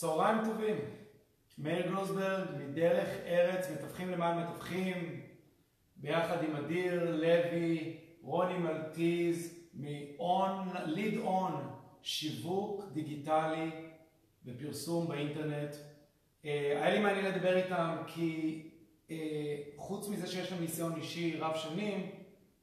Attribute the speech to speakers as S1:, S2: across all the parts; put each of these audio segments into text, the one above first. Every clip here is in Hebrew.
S1: צהריים טובים, מאיר גלוזברג מדרך ארץ, מתווכים למען מתווכים, ביחד עם אדיר לוי, רוני מלטיז, מ-lead on, שיווק דיגיטלי ופרסום באינטרנט. אה, היה לי מעניין לדבר איתם כי אה, חוץ מזה שיש להם ניסיון אישי רב שנים,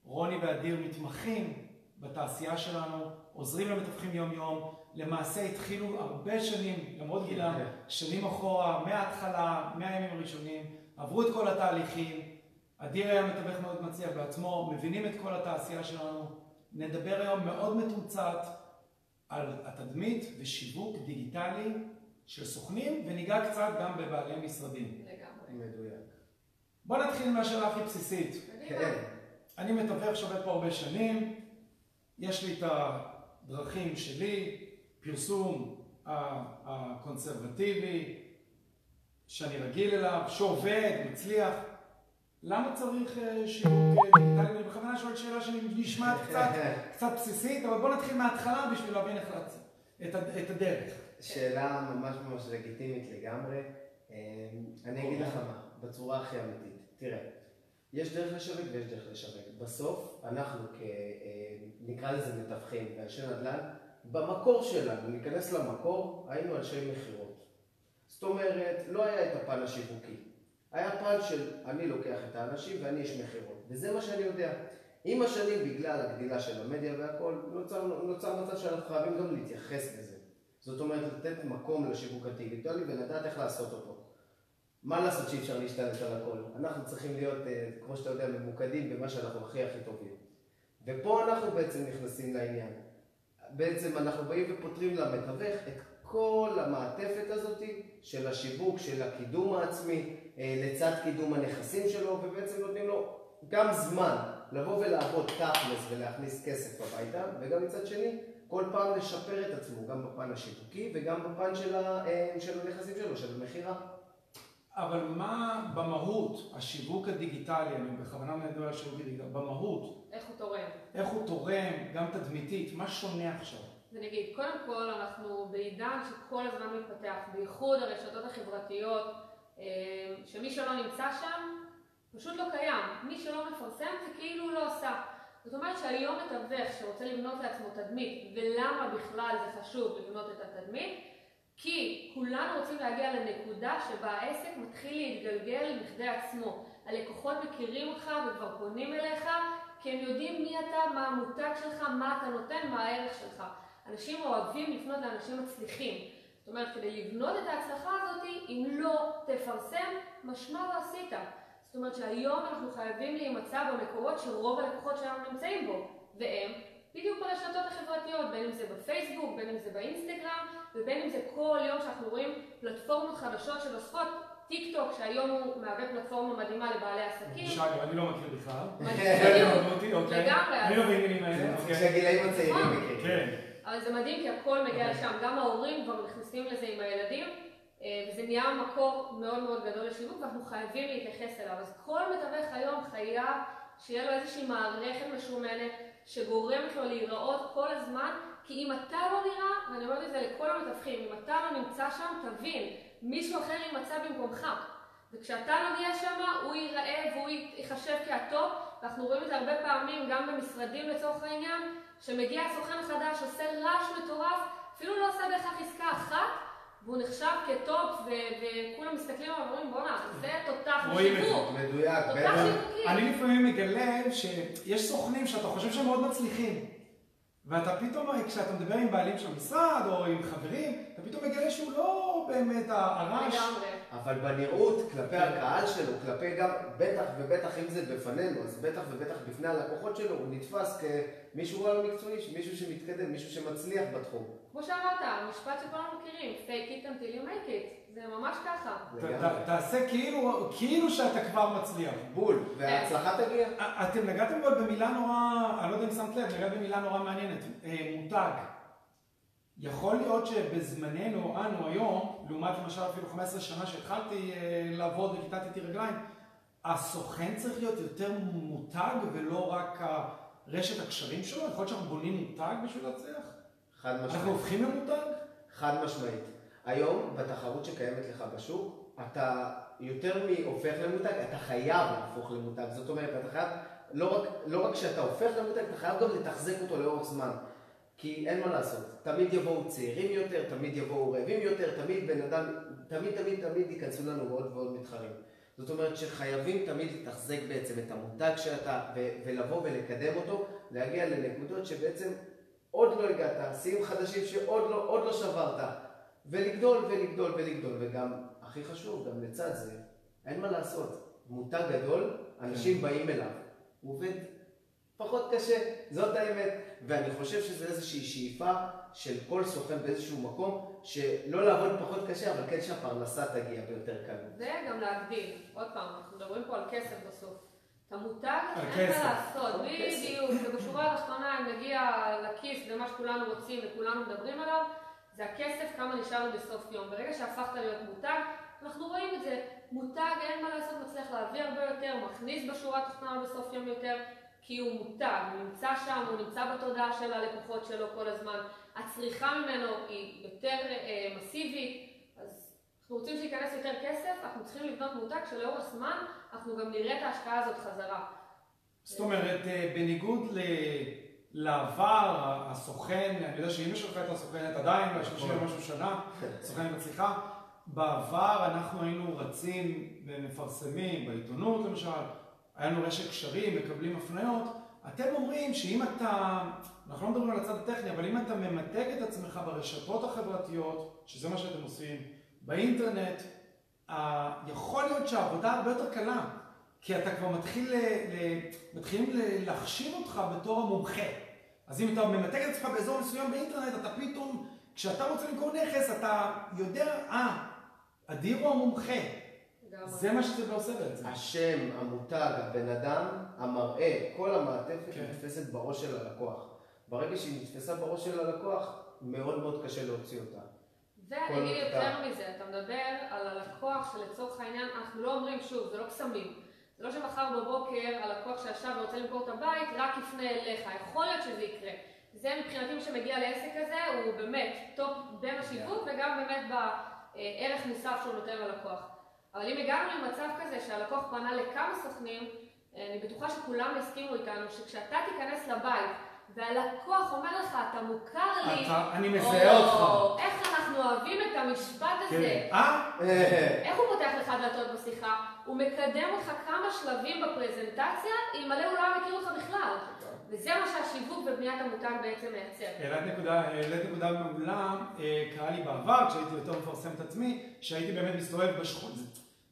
S1: רוני ואדיר מתמחים בתעשייה שלנו, עוזרים למתווכים יום יום, למעשה התחילו הרבה שנים, למרות גילם, כן. שנים אחורה, מההתחלה, מהימים הראשונים, עברו את כל התהליכים. אדיר היה מתווך מאוד מצליח בעצמו, מבינים את כל התעשייה שלנו. נדבר היום מאוד מתומצת על התדמית ושיווק דיגיטלי של סוכנים, וניגע קצת גם בבעלי משרדים.
S2: לגמרי. מדויק.
S1: בוא נתחיל מהשאלה הכי בסיסית. כן. אני מתווך שעובד פה הרבה שנים, יש לי את הדרכים שלי, פרסום הקונסרבטיבי, שאני רגיל אליו, שעובד, מצליח. למה צריך אה, שיווק אה, דיגיטלי? אני בכוונה שואל שאלה שנשמעת קצת, קצת בסיסית, אבל בוא נתחיל מההתחלה בשביל להבין איך את, את הדרך.
S2: שאלה ממש ממש לגיטימית לגמרי. אה, אני אגיד לך מה, בצורה הכי אמיתית. תראה, יש דרך לשווק ויש דרך לשווק. בסוף, אנחנו כ... נקרא לזה מתווכים ואנשי נדל"ן, במקור שלנו, ניכנס למקור, היינו אנשי מכירות. זאת אומרת, לא היה את הפן השיווקי. היה פן של אני לוקח את האנשים ואני איש מכירות. וזה מה שאני יודע. עם השנים, בגלל הגדילה של המדיה והכל, נוצר, נוצר מצב שאנחנו חייבים גם להתייחס לזה. זאת אומרת, לתת מקום לשיווק הדיגיטלי ולדעת איך לעשות אותו. מה לעשות שאי אפשר להשתלט על הכל? אנחנו צריכים להיות, אה, כמו שאתה יודע, ממוקדים במה שאנחנו הכי הכי טובים. ופה אנחנו בעצם נכנסים לעניין. בעצם אנחנו באים ופותרים למתווך את כל המעטפת הזאת של השיווק, של הקידום העצמי, אה, לצד קידום הנכסים שלו, ובעצם נותנים לו גם זמן לבוא ולעבוד תכלס ולהכניס כסף הביתה, וגם מצד שני, כל פעם לשפר את עצמו, גם בפן השיווקי וגם בפן של, ה, אה, של הנכסים שלו, של המכירה.
S1: אבל מה במהות השיווק הדיגיטלי, אני בכוונה מדבר על שיווק דיגיטלי, במהות.
S3: איך הוא תורם.
S1: איך הוא תורם, גם תדמיתית, מה שונה עכשיו?
S3: אז אני אגיד, קודם כל אנחנו בעידן שכל הזמן מתפתח, בייחוד הרשתות החברתיות, אה, שמי שלא נמצא שם, פשוט לא קיים. מי שלא מפרסם זה כאילו לא עושה. זאת אומרת שהיום מתווך שרוצה לבנות לעצמו תדמית, ולמה בכלל זה חשוב לבנות את התדמית, כי כולנו רוצים להגיע לנקודה שבה העסק מתחיל להתגלגל לכדי עצמו. הלקוחות מכירים אותך וכבר פונים אליך, כי הם יודעים מי אתה, מה המותג שלך, מה אתה נותן, מה הערך שלך. אנשים אוהבים לפנות לאנשים מצליחים. זאת אומרת, כדי לבנות את ההצלחה הזאת, אם לא תפרסם, משמע לא עשית. זאת אומרת שהיום אנחנו חייבים להימצא במקורות שרוב הלקוחות שלנו נמצאים בו, והם בדיוק ברשתות החברתיות, בין אם זה בפייסבוק, בין אם זה באינסטגרם, ובין אם זה כל יום שאנחנו רואים פלטפורמות חדשות של אוספות, טיק טוק, שהיום הוא מהווה פלטפורמה מדהימה לבעלי עסקים.
S1: שי, אני לא מכיר בכלל.
S3: אוקיי. לגמרי.
S1: אני לא בעניינים האלה.
S2: שהגילאים אוקיי. הצעירים
S3: נכון. כן. אבל זה מדהים כי הכל מגיע לשם, גם ההורים כבר נכנסים לזה עם הילדים, אה, וזה נהיה מקור מאוד מאוד גדול לשיווק ואנחנו חייבים להתייחס אליו. אז כל מתווך היום חייב שיהיה לו איזושהי מערכת משומנת שגורמת לו להיראות כל הזמן, כי אם אתה לא נראה, ואני אומרת את זה לכל המתווכים, אם אתה לא נמצא שם, תבין, מישהו אחר יימצא במקומך. וכשאתה לא נהיה שם, הוא ייראה והוא ייחשב כהטופ, ואנחנו רואים את זה הרבה פעמים, גם במשרדים לצורך העניין, שמגיע סוכן חדש, עושה רעש מטורף, אפילו לא עושה בהכרח עסקה אחת, והוא נחשב כטופ, וכולם מסתכלים עליו ואומרים, בואנה, זה תותח בשיווק.
S2: מדויק,
S3: תותח שיווקי.
S1: אני לפעמים מגלה שיש סוכנים שאתה חושב שהם מאוד מצליחים. ואתה פתאום, כשאתה מדבר עם בעלים של המשרד או עם חברים, אתה פתאום מגלה שהוא לא באמת הרעש.
S2: אבל בנראות, כלפי הקהל שלו, כלפי גם, בטח ובטח אם זה בפנינו, אז בטח ובטח בפני הלקוחות שלו, הוא נתפס כמישהו רעיון מקצועי, מישהו שמתקדם, מישהו שמצליח בתחום.
S3: כמו שאמרת, המשפט שכולנו מכירים, fake it until you make it. זה ממש ככה.
S1: תעשה כאילו, כאילו שאתה כבר מצליח.
S2: בול, וההצלחה תגיע.
S1: אתם נגעתם בו במילה נורא, אני לא יודע אם שמת לב, נגעת במילה נורא מעניינת, אה, מותג. יכול להיות שבזמננו, אנו היום, לעומת למשל אפילו 15 שנה שהתחלתי אה, לעבוד וכיתתי איתי רגליים, הסוכן צריך להיות יותר מותג ולא רק רשת הקשרים שלו? יכול להיות שאנחנו בונים מותג בשביל להצליח?
S2: חד משמעית.
S1: אנחנו הופכים למותג?
S2: חד משמעית. היום, בתחרות שקיימת לך בשוק, אתה יותר מהופך למותג, אתה חייב להפוך למותג. זאת אומרת, אתה חייב, לא רק, לא רק שאתה הופך למותג, אתה חייב גם לתחזק אותו לאורך זמן. כי אין מה לעשות, תמיד יבואו צעירים יותר, תמיד יבואו רעבים יותר, תמיד בן אדם, תמיד תמיד תמיד ייכנסו לנו עוד ועוד מתחרים. זאת אומרת שחייבים תמיד לתחזק בעצם את המותג שאתה, ו- ולבוא ולקדם אותו, להגיע לנקודות שבעצם עוד לא הגעת, שיאים חדשים שעוד לא, לא שברת, ולגדול ולגדול ולגדול, וגם, הכי חשוב, גם לצד זה, אין מה לעשות, מותג גדול, אנשים באים אליו, הוא עובד פחות קשה, זאת האמת, ואני חושב שזו איזושהי שאיפה של כל סוכן באיזשהו מקום, שלא לעבוד פחות קשה, אבל כן שהפרנסה תגיע ביותר קל.
S3: וגם להגדיל. עוד פעם, אנחנו מדברים פה על כסף בסוף. את המותג,
S1: על
S3: אין. מה לעשות. בדיוק, ובשורה התחתונה, אם נגיע לכיס ומה שכולנו רוצים וכולנו מדברים עליו, זה הכסף, כמה נשאר לנו בסוף יום. ברגע שהפכת להיות מותג, אנחנו רואים את זה. מותג, אין מה לעשות, מצליח להביא הרבה יותר, מכניס בשורה התחתונה בסוף יום יותר, כי הוא מותג, הוא נמצא שם, הוא נמצא בתודעה של הלקוחות שלו כל הזמן. הצריכה ממנו היא יותר אה, מסיבית, אז אנחנו רוצים שייכנס יותר כסף, אנחנו צריכים לבנות מותג שלאורך זמן אנחנו גם נראה את ההשקעה הזאת חזרה.
S1: זאת אומרת, אה, בניגוד ל- לעבר, הסוכן, אני יודע שאימא שלך הייתה סוכנת עדיין, ב-30 ומשהו שנה, סוכנת מצליחה. בעבר אנחנו היינו רצים ומפרסמים בעיתונות למשל, היה לנו רשת קשרים, מקבלים הפניות. אתם אומרים שאם אתה, אנחנו לא מדברים על הצד הטכני, אבל אם אתה ממתג את עצמך ברשתות החברתיות, שזה מה שאתם עושים, באינטרנט, אה, יכול להיות שהעבודה הרבה יותר קלה. כי אתה כבר מתחיל, ל, ל, מתחילים ל- להחשיב אותך בתור המומחה. אז אם אתה ממתג את עצמך באזור מסוים באינטרנט, אתה פתאום, כשאתה רוצה למכור נכס, אתה יודע, אה, אדיר הוא המומחה. זה מה שזה עושה בעצם.
S2: השם, המותג, הבן אדם, המראה, כל המעטפת
S1: כן.
S2: נתפסת בראש של הלקוח. ברגע שהיא נתפסה בראש של הלקוח, מאוד מאוד קשה להוציא אותה.
S3: ואני אגיד. יותר מזה, אתה מדבר על הלקוח שלצורך העניין, אנחנו לא אומרים שוב, זה לא קסמים. זה לא שמחר בבוקר הלקוח שישב ורוצה למכור את הבית רק יפנה אליך, יכול להיות שזה יקרה. זה מבחינתי מי שמגיע לעסק הזה, הוא באמת top בין השיווק וגם באמת בערך מוסף שהוא נותן ללקוח. אבל אם הגענו למצב כזה שהלקוח פנה לכמה סוכנים, אה, אני בטוחה שכולם יסכימו איתנו שכשאתה תיכנס לבית והלקוח אומר לך, אתה מוכר לי,
S1: אתה, אני מזהה אותך.
S3: או, איך אנחנו אוהבים את המשפט הזה.
S1: כן. אה?
S3: איך הוא פותח לך דלתות בשיחה? הוא מקדם אותך כמה שלבים בפרזנטציה, אלמלא הוא לא היה מכיר אותך בכלל. וזה מה שהשיווק ובניית המותג בעצם מייצר.
S1: העלית נקודה, העלית נקודה מעולה, אה, קרה לי בעבר, כשהייתי יותר מפרסם את עצמי, שהייתי באמת מסתובב בשכונה, זה,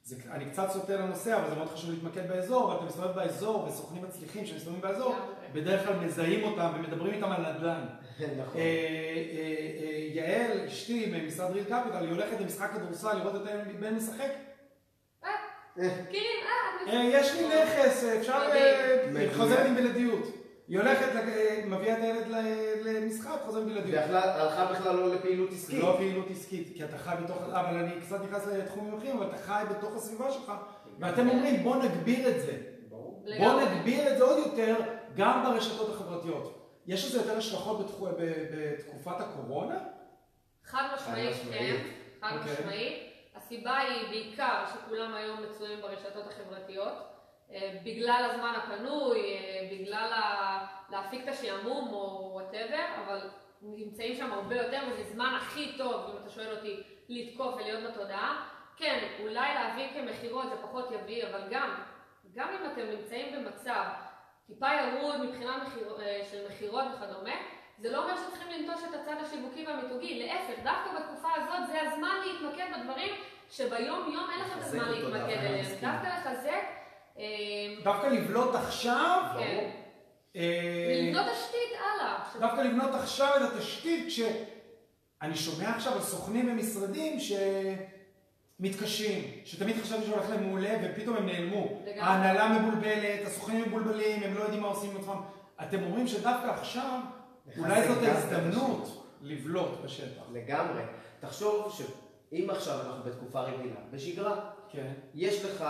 S1: זה, אני קצת סוטה לנושא, אבל זה מאוד חשוב להתמקד באזור, ואתה מסתובב באזור, וסוכנים מצליחים שמסתובבים באזור. בדרך כלל מזהים אותם ומדברים איתם על נדל"ן.
S2: נכון.
S1: אה, אה, אה, יעל, אשתי ממשרד ריל קפיטל, היא הולכת למשחק כדורסל לראות את בן משחק.
S3: אה,
S1: אה, יש לי נכס, אה, אפשר... אה, חוזרת עם בלעדיות. היא הולכת, אה, מביאה את הילד ל- למשחק, חוזרת בלעדיות.
S2: והלכה הלכה בכלל לא לפעילות עסקית.
S1: לא פעילות עסקית, כי אתה חי בתוך, אבל אני קצת נכנס לתחומים אחרים, אבל אתה חי בתוך הסביבה שלך, ואתם אומרים בוא נגביר את זה. בוא. נגביר את זה עוד יותר גם ברשתות החברתיות. יש לזה יותר השלכות בתקופת הקורונה?
S3: חד משמעית, כן. חד
S1: אוקיי.
S3: משמעית. הסיבה היא בעיקר שכולם היום מצויים ברשתות החברתיות, בגלל הזמן הפנוי, אה, בגלל ה- להפיק את השעמום או וואטאבר, אבל נמצאים שם הרבה יותר, וזה זמן הכי טוב, אם אתה שואל אותי, לתקוף ולהיות בתודעה. כן, אולי להביא כמכירות זה פחות יביא, אבל גם, גם אם אתם נמצאים במצב טיפה ירוד מבחינת מחיר, אה, של מכירות וכדומה, זה לא אומר שצריכים לנטוש את הצד השיווקי והמיתוגי, להפך, דווקא בתקופה הזאת זה הזמן להתמקד בדברים שביום יום אין לכם את הזמן להתמקד אליהם. דווקא לחזק, אה,
S1: דווקא לבלוט עכשיו,
S3: כן,
S1: אה,
S3: ולבנות תשתית הלאה.
S1: דווקא לבנות עכשיו את התשתית, כשאני שומע עכשיו על סוכנים ומשרדים שמתקשים, שתמיד חשבתי שהולך להם מעולה ופתאום הם נעלמו.
S3: לגמרי.
S1: ההנהלה מבולבלת, הסוכנים מבולבלים, הם לא יודעים מה עושים עם עצמם. אתם אומרים שדווקא עכשיו, אולי זאת ההזדמנות. לבלוט בשטח.
S2: לגמרי. תחשוב שאם עכשיו אנחנו בתקופה רגילה, בשגרה,
S1: כן.
S2: יש לך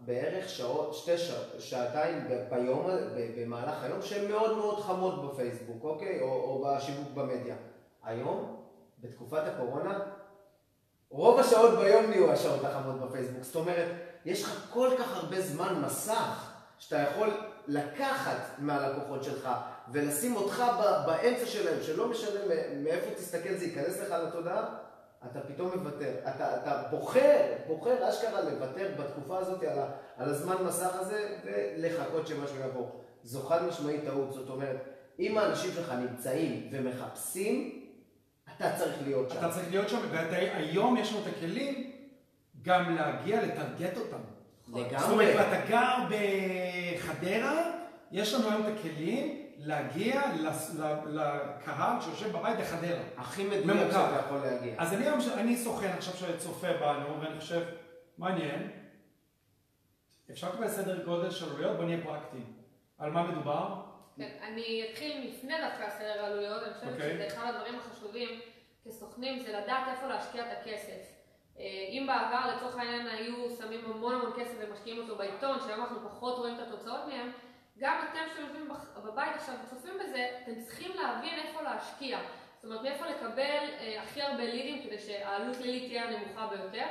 S2: בערך שעות, שתי שעות, שעתיים ביום, במהלך היום, שהן מאוד מאוד חמות בפייסבוק, אוקיי? או, או בשיווק במדיה. היום, בתקופת הקורונה, רוב השעות ביום נהיו השעות החמות בפייסבוק. זאת אומרת, יש לך כל כך הרבה זמן מסך, שאתה יכול לקחת מהלקוחות שלך ולשים אותך באמצע שלהם, שלא משנה מאיפה תסתכל, זה ייכנס לך לתודעה, אתה פתאום מוותר. אתה, אתה בוחר, בוחר אשכרה לוותר בתקופה הזאת על, ה, על הזמן מסך הזה ולחכות שמשהו יבוא. זו חד משמעית טעות. זאת אומרת, אם האנשים שלך נמצאים ומחפשים, אתה צריך להיות שם.
S1: אתה צריך להיות שם, והיום יש לנו את הכלים גם להגיע לטרגט אותם.
S2: לגמרי.
S1: זאת אומרת, ואתה גר בחדרה, יש לנו היום את הכלים להגיע לקהל שיושב בבית בחדרה.
S2: הכי מדויק שאתה יכול להגיע.
S1: אז אני, אני סוכן עכשיו שצופה בנו, ואני חושב, מעניין, אפשר לקבל סדר גודל של עלויות? בוא נהיה פרקטיים. על מה מדובר?
S3: כן, אני אתחיל לפני דווקא סדר העלויות, אני חושבת okay. אוקיי. שזה אחד הדברים החשובים כסוכנים, זה לדעת איפה להשקיע את הכסף. אה, אם בעבר לצורך העניין היו שמים המון המון כסף ומשקיעים אותו בעיתון, שהיום אנחנו פחות רואים את התוצאות מהם, גם אתם שיושבים בבית עכשיו וצופים בזה, אתם צריכים להבין איפה להשקיע. זאת אומרת, מאיפה לקבל אה, הכי הרבה לידים כדי שהעלות לליד תהיה הנמוכה ביותר.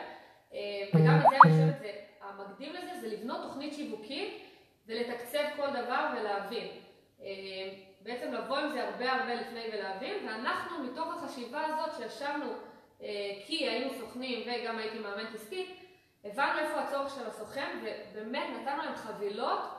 S3: אה, וגם את זה אני חושבת, המקדים לזה זה לבנות תוכנית שיווקית ולתקצב כל דבר ולהבין. אה, בעצם לבוא עם זה הרבה הרבה לפני ולהבין, ואנחנו מתוך החשיבה הזאת שישבנו, אה, כי היינו סוכנים וגם הייתי מאמנת עסקית, הבנו איפה הצורך של הסוכן, ובאמת נתנו להם חבילות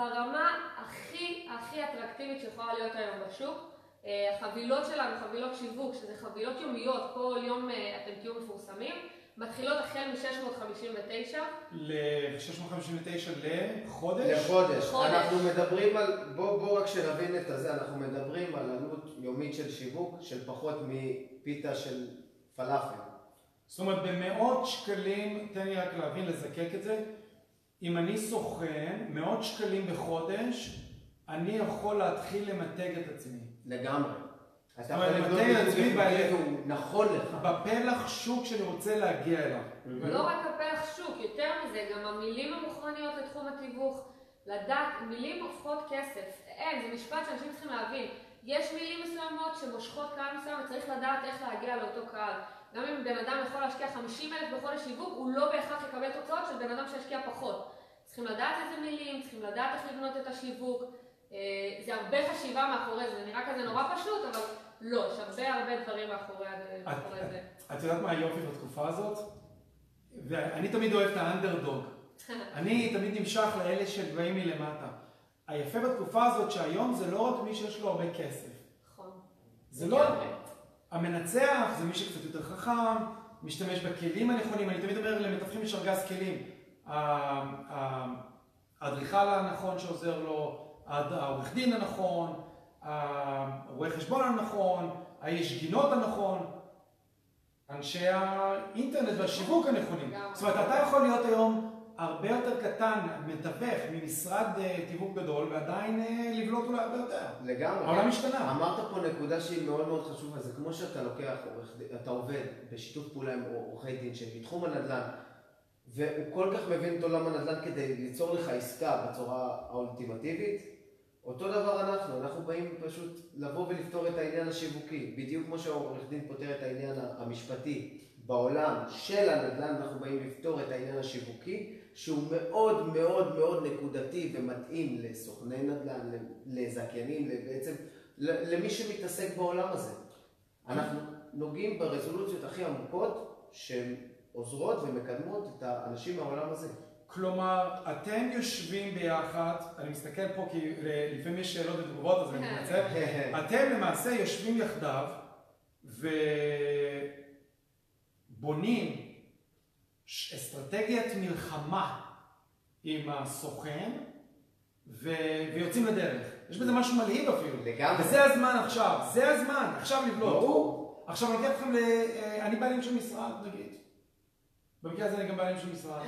S3: ברמה הכי הכי אטרקטיבית שיכולה להיות היום בשוק. אה, החבילות שלנו, חבילות שיווק, שזה חבילות יומיות, כל יום אתם תהיו מפורסמים. מתחילות החל מ-659.
S1: ל-659 לחודש?
S2: לחודש. חודש. אנחנו מדברים על, בואו בוא רק שנבין את הזה, אנחנו מדברים על עלות יומית של שיווק של פחות מפיתה של פלאפל.
S1: זאת אומרת, במאות שקלים, תן לי רק להבין, לזקק את זה, אם אני סוכן, מאות שקלים בחודש, אני יכול להתחיל למתג את עצמי.
S2: לגמרי.
S1: אתה יכול לבנות עצמי
S2: והוא נכון לך.
S1: בפלח שוק שאני רוצה להגיע אליו.
S3: לא רק הפלח שוק, יותר מזה, גם המילים המוכרניות לתחום התיווך. לדעת, מילים הופכות כסף. אין, זה משפט שאנשים צריכים להבין. יש מילים מסוימות שמושכות קהל מסוים וצריך לדעת איך להגיע לאותו קהל. גם אם בן אדם יכול להשקיע 50 אלף בחודש שיווק, הוא לא בהכרח יקבל תוצאות של בן אדם שהשקיע פחות. צריכים לדעת איזה מילים, צריכים לדעת איך לבנות את השיווק. אה, זה הרבה חשיבה מאחורי זה, זה נראה כזה נורא פשוט, אבל לא, יש הרבה הרבה דברים מאחורי זה.
S1: את יודעת מה היופי בתקופה הזאת? ואני תמיד אוהב את האנדרדוג. אני תמיד נמשך לאלה שבאים מלמטה. היפה בתקופה הזאת שהיום זה לא רק מי שיש לו הרבה כסף.
S3: נכון.
S1: זה לא... המנצח זה מי שקצת יותר חכם, משתמש בכלים הנכונים. אני תמיד אומר למתווכים יש ארגז כלים. האדריכל הנכון שעוזר לו, העורך דין הנכון, הרואה חשבון הנכון, האיש גינות הנכון, אנשי האינטרנט והשיווק הנכונים. זאת אומרת, אתה יכול להיות היום הרבה יותר קטן, מתווך, ממשרד אה, תיווך גדול, ועדיין אה, לבלוט אולי הרבה יותר.
S2: לגמרי.
S1: העולם השתנה.
S2: אמרת פה נקודה שהיא מאוד מאוד חשובה, זה כמו שאתה לוקח, אתה עובד בשיתוף פעולה עם עורכי דין שבתחום הנדל"ן, והוא כל כך מבין את עולם הנדל"ן כדי ליצור לך עסקה בצורה האולטימטיבית, אותו דבר אנחנו, אנחנו באים פשוט לבוא ולפתור את העניין השיווקי, בדיוק כמו שהעורך דין פותר את העניין המשפטי בעולם של הנדל"ן, אנחנו באים לפתור את העניין השיווקי, שהוא מאוד מאוד מאוד נקודתי ומתאים לסוכני נדל"ן, לזכיינים, בעצם למי שמתעסק בעולם הזה. אנחנו נוגעים ברזולוציות הכי עמוקות שעוזרות ומקדמות את האנשים מהעולם הזה.
S1: כלומר, אתם יושבים ביחד, אני מסתכל פה כי לפעמים יש שאלות ותגובות אז אני מתנצל, אתם למעשה יושבים יחדיו ובונים אסטרטגיית מלחמה עם הסוכן ו... ויוצאים לדרך. יש בזה משהו מלהיב אפילו.
S2: לגמרי.
S1: וזה הזמן עכשיו, זה הזמן, עכשיו לבלוט. ברור. עכשיו אני אגיד לכם, ל... אה, אני בעלים של משרד נגיד. במקרה הזה אני גם בעלים של משרד.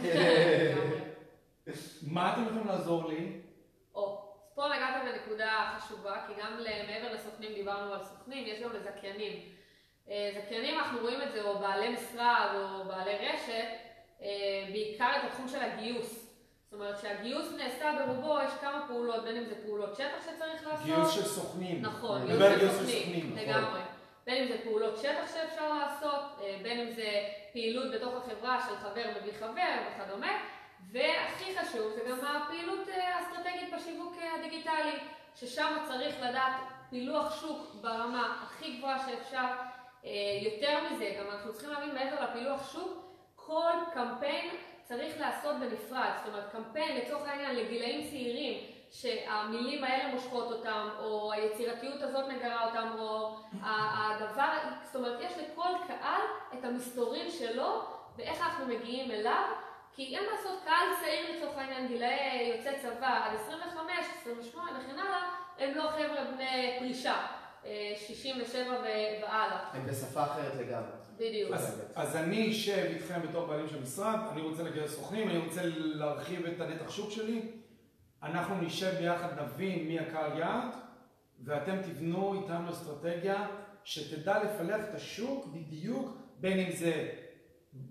S1: מה אתם יכולים לעזור לי?
S3: או, פה נגעת בנקודה חשובה, כי גם מעבר לסוכנים דיברנו על סוכנים, יש גם לזכיינים. אה, זכיינים, אנחנו רואים את זה, או בעלי משרד, או בעלי רשת, בעיקר את התחום של הגיוס. זאת אומרת שהגיוס נעשה ברובו, יש כמה פעולות, בין אם זה פעולות שטח שצריך לעשות.
S1: גיוס של סוכנים.
S3: נכון, גיוס של סוכנים,
S1: נכון.
S3: לגמרי. בין אם זה פעולות שטח שאפשר לעשות, אה, בין אם זה פעילות בתוך החברה של חבר מביא חבר וכדומה, והכי חשוב זה גם הפעילות אה, האסטרטגית בשיווק הדיגיטלי, ששם צריך לדעת פילוח שוק ברמה הכי גבוהה שאפשר. יותר מזה, גם אנחנו צריכים להבין מעבר לפילוח שוק, כל קמפיין צריך לעשות בנפרד, זאת אומרת קמפיין לצורך העניין לגילאים צעירים שהמילים האלה מושכות אותם, או היצירתיות הזאת מגרה אותם, או הדבר, זאת אומרת יש לכל קהל את המסתורים שלו ואיך אנחנו מגיעים אליו, כי אין לעשות קהל צעיר לצורך העניין, גילאי יוצא צבא עד 25, 28 וכן הלאה, הם לא חבר'ה בני פרישה. 67 והלאה.
S2: הם בשפה אחרת לגמרי.
S3: בדיוק.
S1: אז, אז אני אשב איתכם בתור בעלים של משרד, אני רוצה לגייס סוכנים, אני רוצה להרחיב את הנתח שוק שלי, אנחנו נשב ביחד, נבין מי הקהל יעד, ואתם תבנו איתנו אסטרטגיה שתדע לפלח את השוק בדיוק, בין אם זה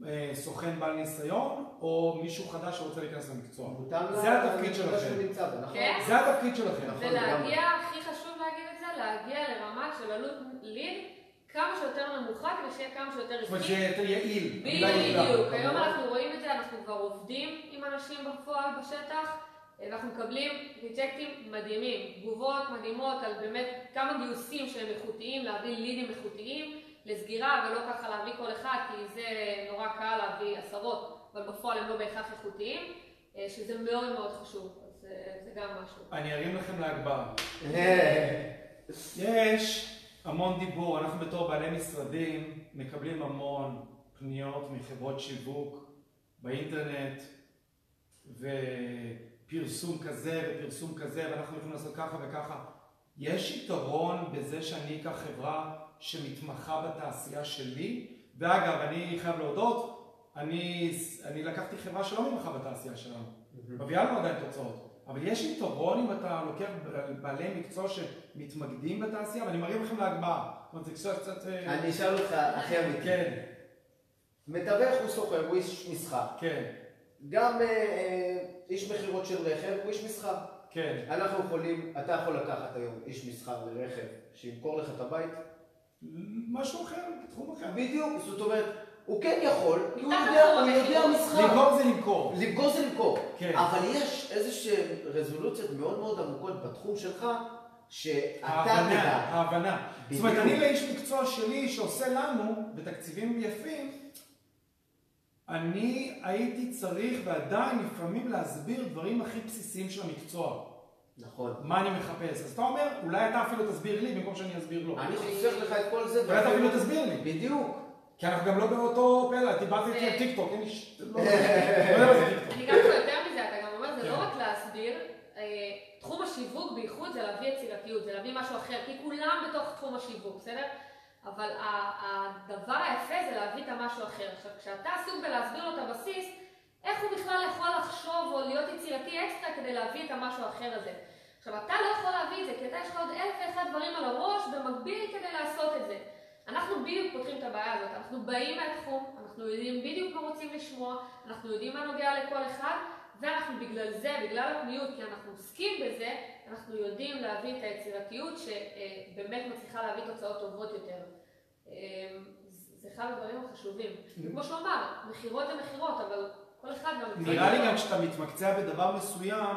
S1: אה, סוכן בעל ניסיון, או מישהו חדש שרוצה להיכנס למקצוע. זה התפקיד שלכם.
S3: כן?
S1: זה התפקיד שלכם.
S3: ולהגיע, הכי חשוב להגיד את זה, להגיע לרמה של עלות ליד כמה שיותר נמוכה, כדי שיהיה כמה שיותר רווחי.
S1: זאת אומרת שיהיה יותר יעיל.
S3: בדיוק. היום אנחנו רואים את זה, אנחנו כבר עובדים עם אנשים בפועל בשטח. ואנחנו מקבלים ריג'קטים מדהימים, תגובות מדהימות על באמת כמה גיוסים שהם איכותיים, להביא לידים איכותיים לסגירה ולא ככה להביא כל אחד כי זה נורא קל להביא עשרות, אבל בפועל הם לא בהכרח איכותיים, אה, שזה מאוד מאוד חשוב, אז אה, זה גם משהו.
S1: אני ארים לכם להגבר. יש המון דיבור, אנחנו בתור בעלי משרדים מקבלים המון פניות מחברות שיווק באינטרנט ופרסום כזה ופרסום כזה ואנחנו יכולים לעשות ככה וככה. יש יתרון בזה שאני אקח חברה שמתמחה בתעשייה שלי, ואגב, אני חייב להודות, אני, אני לקחתי חברה שלא מתמחה בתעשייה שלנו, מביאה לנו עדיין תוצאות. אבל יש יתרון אם אתה לוקח בעלי מקצוע שמתמקדים בתעשייה, ואני מרים לכם להגבהה. זאת אומרת, זה קצת...
S2: אה, אני אשאל אותך הכי אמיתי.
S1: כן.
S2: מתווך הוא סוחר, הוא איש מסחר.
S1: כן.
S2: גם אה, אה, איש מכירות של רכב הוא איש מסחר.
S1: כן.
S2: אנחנו יכולים, אתה יכול לקחת היום איש מסחר לרכב שימכור לך את הבית.
S1: משהו אחר, תחום אחר.
S2: בדיוק, זאת אומרת... הוא כן יכול, כי הוא יודע, הוא יודע מסחר.
S1: למכור זה למכור.
S2: למכור זה למכור.
S1: כן.
S2: אבל יש איזה שהן רזולוציות מאוד מאוד עמוקות בתחום שלך, שאתה
S1: תדע. ההבנה. זאת אומרת, אני לאיש מקצוע שלי שעושה לנו, בתקציבים יפים, אני הייתי צריך ועדיין לפעמים להסביר דברים הכי בסיסיים של המקצוע.
S2: נכון.
S1: מה אני מחפש. אז אתה אומר, אולי אתה אפילו תסביר לי במקום שאני אסביר לו.
S2: אני חוסך לך את כל זה.
S1: אולי אתה אפילו תסביר לי.
S2: בדיוק.
S1: כי אנחנו גם לא באותו פלא, דיברת איתי על טיק טוק, אין לי ש... לא יודע
S3: מה זה טיק טוק. אני גם יותר מזה, אתה גם אומר, זה לא רק להסביר, אה, תחום השיווק בייחוד זה להביא יצירתיות, זה להביא משהו אחר, כי כולם בתוך תחום השיווק, בסדר? אבל הדבר היפה זה להביא את המשהו אחר. עכשיו, כשאתה עסוק בלהסביר לו את הבסיס, איך הוא בכלל יכול לחשוב או להיות יצירתי אקסטרה כדי להביא את המשהו האחר הזה. עכשיו, אתה לא יכול להביא את זה, כי אתה יש לך עוד אלף ואחד דברים על הראש במקביל כדי לעשות את זה. אנחנו בדיוק פותחים את הבעיה הזאת, אנחנו באים מהתחום, אנחנו יודעים בדיוק מה רוצים לשמוע, אנחנו יודעים מה נוגע לכל אחד, ואנחנו בגלל זה, בגלל הפניות, כי אנחנו עוסקים בזה, אנחנו יודעים להביא את היצירתיות שבאמת מצליחה להביא תוצאות טובות יותר. אמ, זה אחד הדברים החשובים. כמו שהוא אמר, מכירות זה מכירות, אבל כל אחד גם...
S1: נראה לי גם כשאתה מתמקצע בדבר מסוים,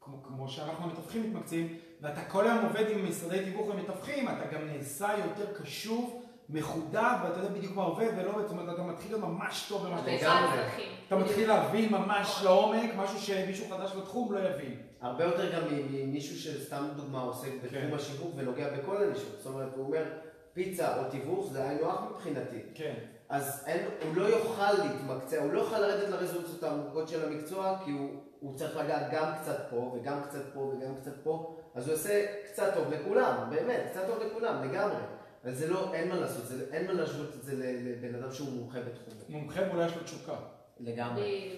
S1: כמו, כמו שאנחנו המתווכים מתמקצעים, ואתה כל היום עובד עם משרדי תיווך ומתווכים, אתה גם נעשה יותר קשוב, מחודד, ואתה יודע בדיוק מה עובד ולא עובד, זאת אומרת, אתה מתחיל להיות ממש טוב במה שאתה עושה. אתה מתחיל להבין ממש לעומק, משהו שמישהו חדש בתחום לא יבין.
S2: הרבה יותר גם ממישהו שסתם דוגמה עוסק בתחום כן. השיווק ונוגע בכל הנישות. זאת אומרת, הוא אומר, פיצה או תיווך זה היינו הך מבחינתי.
S1: כן.
S2: אז אין, הוא לא יוכל להתמקצע, הוא לא יוכל לרדת לרזולוציות העמוקות של המקצוע, כי הוא, הוא צריך לגעת גם קצת פה, וגם קצת פה, וגם קצת פה, אז הוא עושה קצת טוב לכולם, באמת, קצת טוב לכולם, לגמרי. אבל זה לא, אין מה לעשות, זה, אין מה להשוות את זה לבן אדם שהוא מומחה בתחום.
S1: מומחה ואולי יש לו תשוקה.
S2: לגמרי.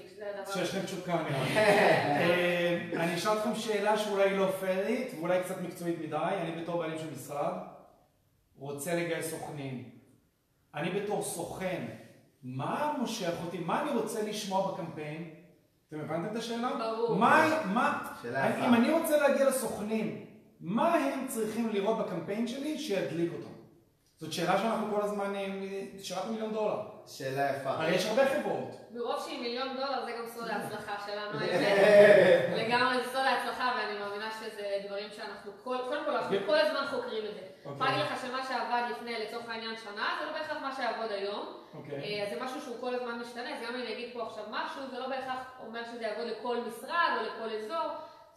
S1: שיש להם תשוקה נראה לי. אני אשאל אתכם שאלה שאולי לא פיירית, ואולי קצת מקצועית מדי. אני בתור בעלים של משרד, רוצה לגייס סוכנים. אני בתור סוכן, מה מושך אותי? מה אני רוצה לשמוע בקמפיין? אתם הבנתם את השאלה?
S3: ברור.
S1: מה, מה, אם אני רוצה להגיע לסוכנים, מה הם צריכים לראות בקמפיין שלי שידליק אותם? זאת שאלה שאנחנו כל הזמן, אה, שאלת מיליון דולר.
S2: שאלה יפה.
S1: הרי יש הרבה חברות.
S3: מרוב שהיא מיליון דולר זה גם סוד ההצלחה שלנו, האמת. לגמרי זה סוד ההצלחה ואני מאמינה שזה דברים שאנחנו, כל- קודם כל אנחנו כל הזמן חוקרים את זה. אני יכולה להגיד לך שמה שעבד לפני לצורך העניין שנה, זה לא בהכרח מה שיעבוד היום.
S1: אוקיי.
S3: אה, אז זה משהו שהוא כל הזמן משתנה, אז גם אם אני אגיד פה עכשיו משהו, זה לא בהכרח אומר שזה יעבוד לכל משרד או לכל אזור,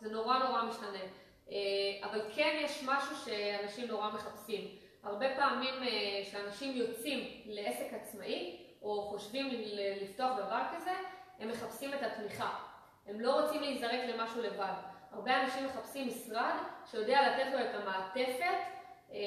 S3: זה נורא נורא משתנה. אה, אבל כן יש משהו שאנשים נורא מחפשים. הרבה פעמים אה, שאנשים יוצאים לעסק עצמאי, או חושבים לפתוח דבר כזה, הם מחפשים את התמיכה. הם לא רוצים להיזרק למשהו לבד. הרבה אנשים מחפשים משרד שיודע לתת לו את המעטפת אה,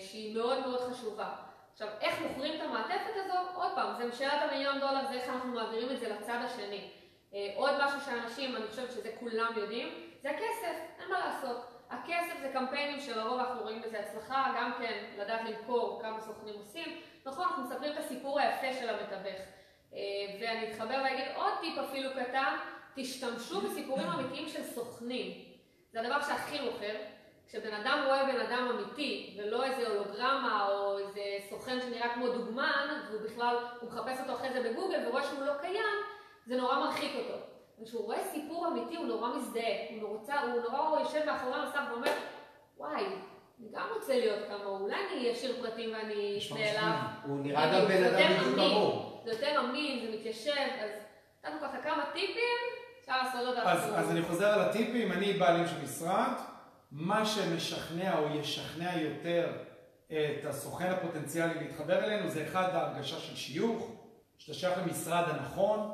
S3: שהיא מאוד מאוד חשובה. עכשיו, איך מוכרים את המעטפת הזו? עוד פעם, זה משאלת המיליון דולר, זה איך אנחנו מעבירים את זה לצד השני. אה, עוד משהו שאנשים, אני חושבת שזה כולם יודעים, זה הכסף, אין מה לעשות. הכסף זה קמפיינים שלרוב אנחנו רואים בזה הצלחה, גם כן לדעת למכור כמה סוכנים עושים. נכון, אנחנו מספרים את הסיפור היפה של המתווך. אה, ואני אתחבר ואגיד עוד טיפ אפילו קטן, תשתמשו בסיפורים אמיתיים של סוכנים. זה הדבר שהכי מוכר. כשבן אדם רואה בן אדם אמיתי, ולא איזה הולוגרמה או איזה סוכן שנראה כמו דוגמן, והוא בכלל, הוא מחפש אותו אחרי זה בגוגל ורואה שהוא לא קיים, זה נורא מרחיק אותו. וכשהוא רואה סיפור אמיתי הוא נורא מזדהה, הוא רוצה, הוא נורא יושב מאחורי המסך ואומר, וואי, אני גם רוצה להיות כמוהו, אולי אני אשאיר פרטים ואני אפנה אליו.
S2: הוא נראה גם בן אדם
S3: יותר
S2: בדיוק
S3: אמין.
S2: כמוהו.
S3: זה יותר אמין, זה מתיישב, אז נתנו ככה כמה טיפים, אפשר לעשות עוד
S1: אז, אז אני חוזר על הטיפים, אני בעלים של משרד, מה שמשכנע או ישכנע יותר את הסוכן הפוטנציאלי להתחבר אלינו זה אחד ההרגשה של שיוך, שאתה שייך למשרד הנכון,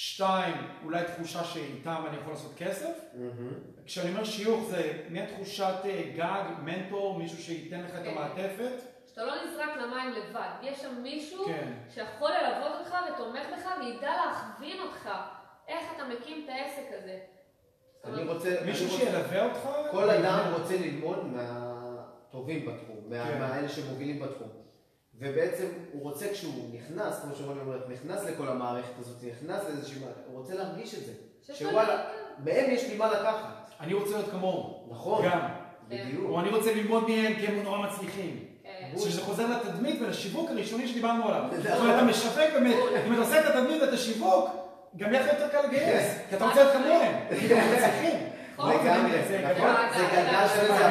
S1: שתיים, אולי תחושה שאיתם אני יכול לעשות כסף.
S2: מהמם.
S1: כשאני אומר שיוך זה מתחושת אה, גג, מנטור, מישהו שייתן לך את
S3: כן.
S1: המעטפת.
S3: שאתה לא נזרק למים לבד, יש שם מישהו
S1: כן.
S3: שיכול ללוות אותך ותומך בך וידע להכווין אותך איך אתה מקים את העסק הזה.
S2: אני רוצה...
S1: מישהו שילווה אותך.
S2: כל אדם רוצה ללמוד מהטובים בתחום,
S1: כן.
S2: מהאלה שמובילים בתחום. ובעצם הוא רוצה כשהוא נכנס, כמו שרוני אומרת, נכנס לכל המערכת הזאת, נכנס לאיזושהי מערכת, הוא רוצה להרגיש את זה. שוואלה, מהם יש לי מה לקחת.
S1: אני רוצה להיות כמוהו.
S2: נכון.
S1: גם.
S2: בדיוק.
S1: או אני רוצה ללמוד מהם כי הם נורא מצליחים.
S3: כן.
S1: שזה חוזר לתדמית ולשיווק הראשוני שדיברנו עליו.
S2: נכון.
S1: זאת אומרת, אתה משווק באמת, אם אתה עושה את התדמית ואת השיווק, גם יהיה לך יותר קל לגייס, כי אתה רוצה להיות כמוהם, כי הם מצליחים.
S3: נכון.
S2: לגמרי,
S1: זה
S2: נכון?
S3: גדל.
S2: זה גדל של זה.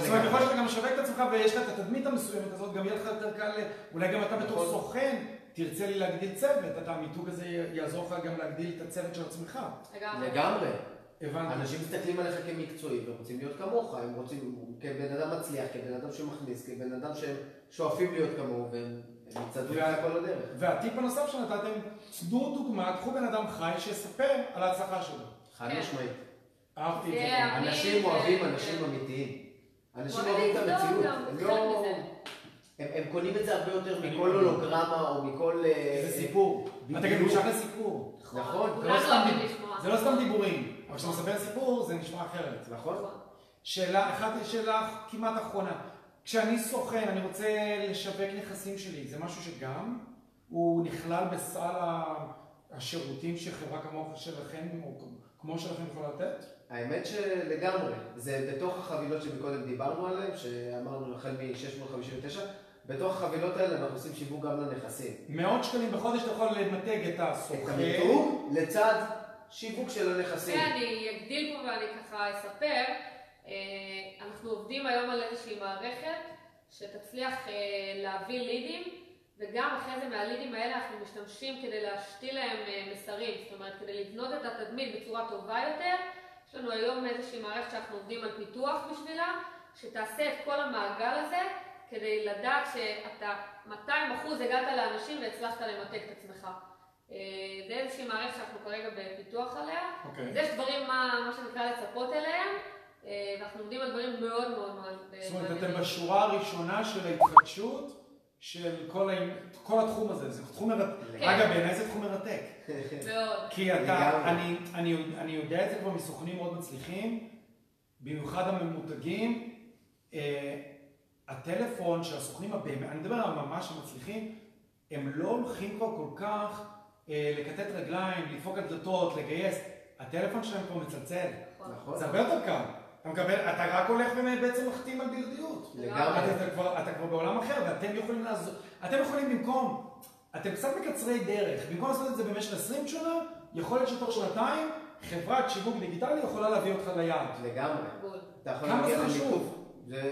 S1: זאת אומרת, יכול להיות שאתה גם משווק את עצמך ויש לך את התדמית המסוימת הזאת, גם יהיה לך יותר קל, אולי גם אתה בתור
S2: נכון.
S1: סוכן תרצה לי להגדיל צוות, אתה המיתוג הזה יעזור לך גם להגדיל את הצוות של עצמך.
S3: לגמרי.
S1: הבנתי.
S2: אנשים מסתכלים עליך כמקצועי ורוצים להיות כמוך, הם רוצים, כבן אדם מצליח, כבן אדם שמכניס, כבן אדם שהם שואפים להיות כמוהו, והם הם יצעדו איתך כל הדרך.
S1: והטיפ הנוסף שנתתם, תנו דוגמה, קחו בן אדם חי שיספר על ההצלחה שלו.
S2: חד. משמעית.
S1: אהבתי את
S3: זה. ה-
S2: אנשים אוהבים אנשים אמיתיים. אנשים
S3: אוהבים
S2: את המציאות. הם לא... הם הם קונים את זה הרבה יותר מכל. הולוגרמה או מכל... אה,
S1: זה סיפור. אתה גם. נמשך לסיפור.
S2: נכון,
S1: זה לא סתם
S3: לשמוע.
S1: זה לא סתם דיבורים. אבל כשאתה מספר סיפור זה נשמע אחרת.
S2: נכון?
S1: שאלה, אחת שאלה כמעט אחרונה. כשאני סוכן, אני רוצה לשווק נכסים שלי, זה משהו שגם הוא נכלל בסל השירותים שחברה כמו שלכם, או כמו שלכם יכולה לתת?
S2: האמת שלגמרי, זה בתוך החבילות שמקודם דיברנו עליהן, שאמרנו החל מ-659, בתוך החבילות האלה אנחנו עושים שיווק גם לנכסים.
S1: מאות שקלים בחודש אתה יכול למתג את
S2: את
S1: הסוכן.
S2: המיתוג לצד שיווק של הנכסים.
S3: ואני אגדיל פה ואני ככה אספר, אה, אנחנו עובדים היום על איזושהי מערכת שתצליח אה, להביא לידים, וגם אחרי זה מהלידים האלה אנחנו משתמשים כדי להשתיל להם אה, מסרים, זאת אומרת כדי לבנות את התדמית בצורה טובה יותר. יש לנו היום איזושהי מערכת שאנחנו עובדים על פיתוח בשבילה, שתעשה את כל המעגל הזה כדי לדעת שאתה 200% הגעת לאנשים והצלחת למתג את עצמך. אה, זה איזושהי מערכת שאנחנו כרגע בפיתוח עליה.
S1: אוקיי.
S3: אז יש דברים, מה, מה שנקרא, לצפות אליהם, אה, ואנחנו עומדים על דברים מאוד מאוד מאוד אה,
S1: זאת אומרת. אתם בשורה הראשונה של ההתחדשות של כל, ה... כל התחום הזה. זה תחום מרתק.
S3: כן.
S1: אגב, בעיניי זה תחום מרתק.
S3: מאוד.
S1: כי אתה. אני, אני, אני יודע את זה כבר מסוכנים מאוד מצליחים, במיוחד הממותגים. אה, הטלפון של הסוכנים הבאמת, אני מדבר על ממש המצליחים, הם לא הולכים כבר כל כך אה, לכתת רגליים, לדפוק על דלתות, לגייס. הטלפון שלהם כבר מצלצל.
S3: נכון.
S2: נכון?
S1: זה הרבה יותר קל. אתה מקבל, אתה רק הולך ובעצם מחתים על בלעדיות.
S2: לגמרי.
S1: אתה כבר, אתה כבר בעולם אחר, ואתם יכולים לעזור, אתם יכולים במקום, אתם קצת מקצרי דרך, במקום לעשות את זה במשך 20 שנה, יכול להיות שתוך שנתיים, חברת שיווק דיגיטלי יכולה להביא אותך ליעד.
S2: לגמרי. אתה יכול
S1: כמה
S2: להגיע
S1: זה חשוב?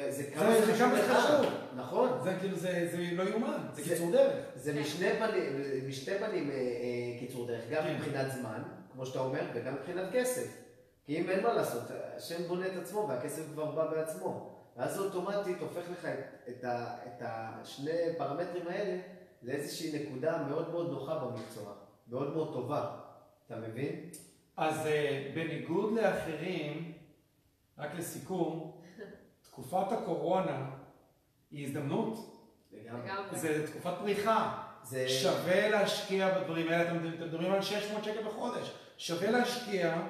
S2: זה כמה זה
S1: זה
S2: חשוב לך. נכון.
S1: זה כאילו, זה, זה לא יאומן, זה
S2: זה-
S1: קיצור דרך.
S2: זה
S3: כן.
S2: משני פנים, משתי פנים אה, אה, קיצור דרך, גם
S1: כן.
S2: מבחינת זמן, כמו שאתה אומר, וגם מבחינת כסף. כי אם אין מה לעשות, השם בונה את עצמו והכסף כבר בא בעצמו. ואז זה אוטומטית הופך לך את, את, ה, את השני פרמטרים האלה לאיזושהי נקודה מאוד מאוד נוחה במקצוע, מאוד מאוד טובה. אתה מבין?
S1: אז אה, בניגוד לאחרים, רק לסיכום, תקופת הקורונה היא הזדמנות,
S2: לגמרי.
S1: זה תקופת פריחה.
S2: זה...
S1: שווה להשקיע בדברים האלה, אתם אתם מדברים על 600 שקל בחודש. שווה להשקיע,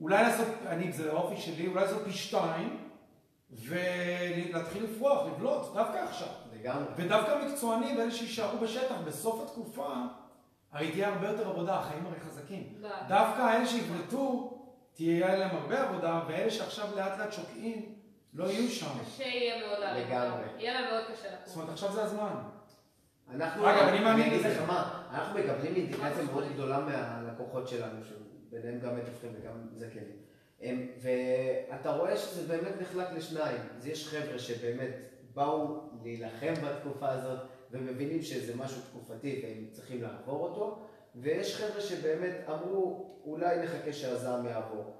S1: אולי לעשות, אני, זה האופי שלי, אולי לעשות פי שתיים, ולהתחיל לפרוח, לבלוט, דווקא עכשיו.
S2: לגמרי.
S1: ודווקא המקצוענים ואלה שיישארו בשטח בסוף התקופה, הרי תהיה הרבה יותר עבודה, החיים הרי חזקים. דווקא אלה שיבלטו, תהיה להם הרבה עבודה, ואלה שעכשיו לאט לאט שוקעים, לא יהיו שם.
S3: קשה יהיה מאוד להרים
S2: לגמרי.
S3: יהיה להם מאוד קשה
S1: זאת
S3: לקום.
S1: אומרת, עכשיו זה הזמן.
S2: אנחנו,
S1: אגב, אני מאמין בזה.
S2: אנחנו מקבלים אינדיקציה מאוד גדולה מהלקוחות שלנו, שביניהם גם מתווכים וגם זכיינים. הם- ואתה רואה שזה באמת נחלק לשניים. אז יש חבר'ה שבאמת באו להילחם בתקופה הזאת, ומבינים שזה משהו תקופתי והם צריכים לעבור אותו, ויש חבר'ה שבאמת אמרו, אולי נחכה שהזעם יעבור.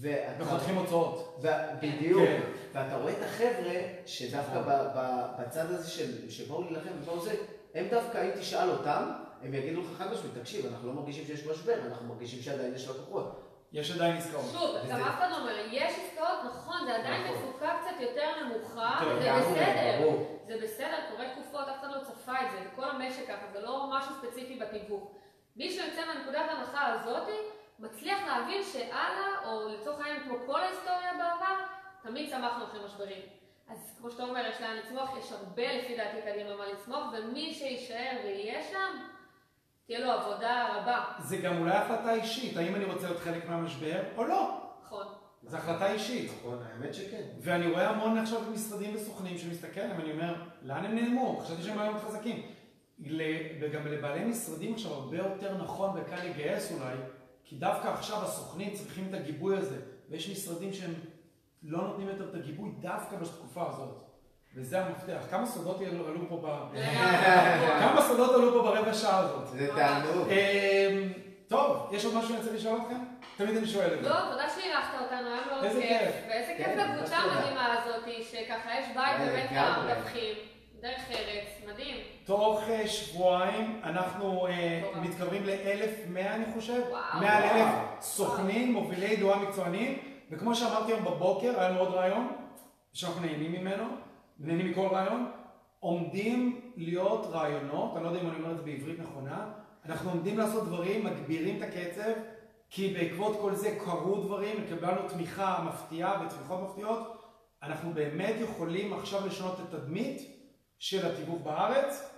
S2: ואתה-
S1: וחותכים הוצאות.
S2: ו- בדיוק.
S1: כן.
S2: ואתה רואה את החבר'ה שדווקא ב- ב- בצד הזה של, שבאו להילחם ובאו זה, הם דווקא, אם תשאל אותם, הם יגידו לך חד משמעית, תקשיב, אנחנו לא מרגישים שיש משבר, אנחנו מרגישים שעדיין יש לקוחות.
S1: יש עדיין עסקאות.
S3: שוב, גם אף אחד לא אומר, יש עסקאות, נכון, זה עדיין
S2: נכון.
S3: תפוקה קצת יותר נמוכה,
S2: לגמרי,
S3: בסדר. זה בסדר, קורה תקופות, אף אחד לא צפה את זה, זה כל המשק ככה, זה לא משהו ספציפי בתיווך. מי שיוצא מהנקודת ההנחה הזאתי, מצליח להבין שהלאה, או לצורך העניין כמו כל ההיסטוריה בעבר, תמיד צמחנו אחרי משברים. אז כמו שאתה אומר, יש לאן לצמוח, יש הרבה לפי דעתי קדימה מה לצמוח, ומי שיישאר ויהיה שם, תהיה לו עבודה רבה.
S1: זה גם אולי החלטה אישית, האם אני רוצה להיות חלק מהמשבר או לא.
S3: נכון.
S1: זו החלטה אישית.
S2: נכון, האמת שכן.
S1: ואני רואה המון עכשיו משרדים וסוכנים שמסתכל עליהם, אני אומר, לאן הם נעלמו? חשבתי שהם היו חזקים. וגם לבעלי משרדים עכשיו הרבה יותר נכון וקל לגייס אולי, כי דווקא עכשיו הסוכנים צריכים את הגיבוי הזה, ויש משרדים שהם לא נותנים יותר את הגיבוי דווקא בתקופה הזאת. וזה המפתח. כמה סודות עלו, פה ב... כמה סודות עלו פה ברבע שעה הזאת.
S2: זה תענוג.
S1: אמ, טוב, יש עוד משהו שאני רוצה לשאול אתכם? תמיד אני שואל את זה.
S3: לא, תודה שאירחת אותנו, היה מאוד
S1: איזה
S3: כיף.
S1: כיף.
S3: ואיזה כיף
S2: כן,
S3: לקבוצה. המדהימה הזאת, שככה יש בית
S2: אה,
S3: באמת. למתווכים, דרך ארץ, מדהים.
S1: תוך אה, שבועיים אנחנו אה. מתקרבים ל-1,100 אני חושב,
S3: וואו.
S1: מעל
S2: וואו.
S1: 1,000 סוכנים, מובילי דעה מקצוענים, וכמו שאמרתי היום בבוקר, היה לנו עוד רעיון, שאנחנו נהנים ממנו, נהנים מכל רעיון, עומדים להיות רעיונות, אני לא יודע אם אני אומר את זה בעברית נכונה, אנחנו עומדים לעשות דברים, מגבירים את הקצב, כי בעקבות כל זה קרו דברים, קיבלנו תמיכה מפתיעה ותמיכות מפתיעות, אנחנו באמת יכולים עכשיו לשנות את התדמית של התיווך בארץ,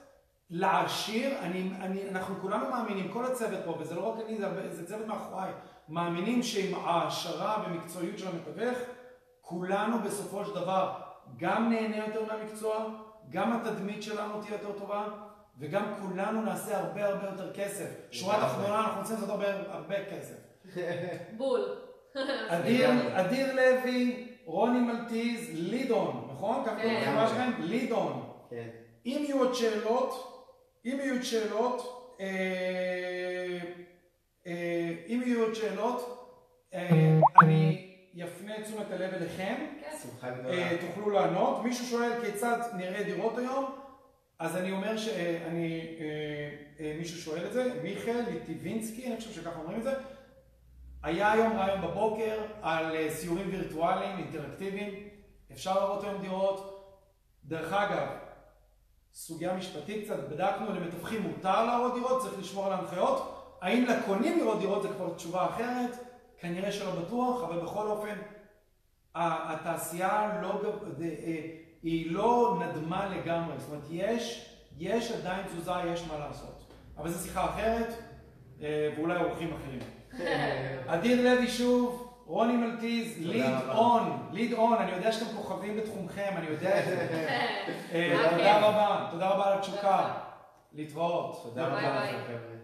S1: להעשיר, אני, אני, אנחנו כולנו מאמינים, כל הצוות פה, וזה לא רק אני, זה, זה צוות מאחוריי, מאמינים שעם העשרה ומקצועיות של המתווך, כולנו בסופו של דבר גם נהנה יותר מהמקצוע, גם התדמית שלנו תהיה יותר טובה, וגם כולנו נעשה הרבה הרבה יותר כסף. שורה. תחתונה, אנחנו רוצים לעשות הרבה, הרבה כסף.
S3: בול.
S1: אדיר. אדיר לוי, רוני מלטיז, לידון, נכון? ככה קוראים
S3: כן.
S1: לחברה שלכם? לידון.
S2: כן.
S1: אם יהיו עוד שאלות, אם יהיו עוד שאלות, אה, אה, אם יהיו עוד שאלות, אה, אני אפנה את תשומת הלב אליכם,
S3: כן.
S2: שמחה גדולה.
S1: אה, תוכלו לענות. מישהו שואל כיצד נראה דירות היום, אז אני אומר שאני, אה, אה, מישהו שואל את זה, מיכאל ליטיבינסקי, אני חושב שככה אומרים את זה. היה היום רעיון בבוקר על סיורים וירטואליים, אינטראקטיביים, אפשר לראות היום דירות. דרך אגב, סוגיה משפטית קצת, בדקנו, למתווכים מותר להראות דירות, צריך לשמור על ההנחיות. האם לקונים לראות דירות זה כבר תשובה אחרת, כנראה שלא בטוח, אבל בכל אופן, התעשייה לא, אה, היא לא נדמה לגמרי, זאת אומרת, יש, יש עדיין תזוזה, יש מה לעשות. אבל זו שיחה אחרת, אה, ואולי אורחים אחרים. אדיר לוי שוב, רוני מלטיז, ליד. און, ליד און, אני יודע שאתם כוכבים בתחומכם, אני יודע את זה. אה,
S3: מה
S1: תודה
S3: כן?
S1: רבה, תודה רבה על התשוקה. להתראות.
S2: תודה רבה
S3: ביי.
S2: לכם, חבר'ה.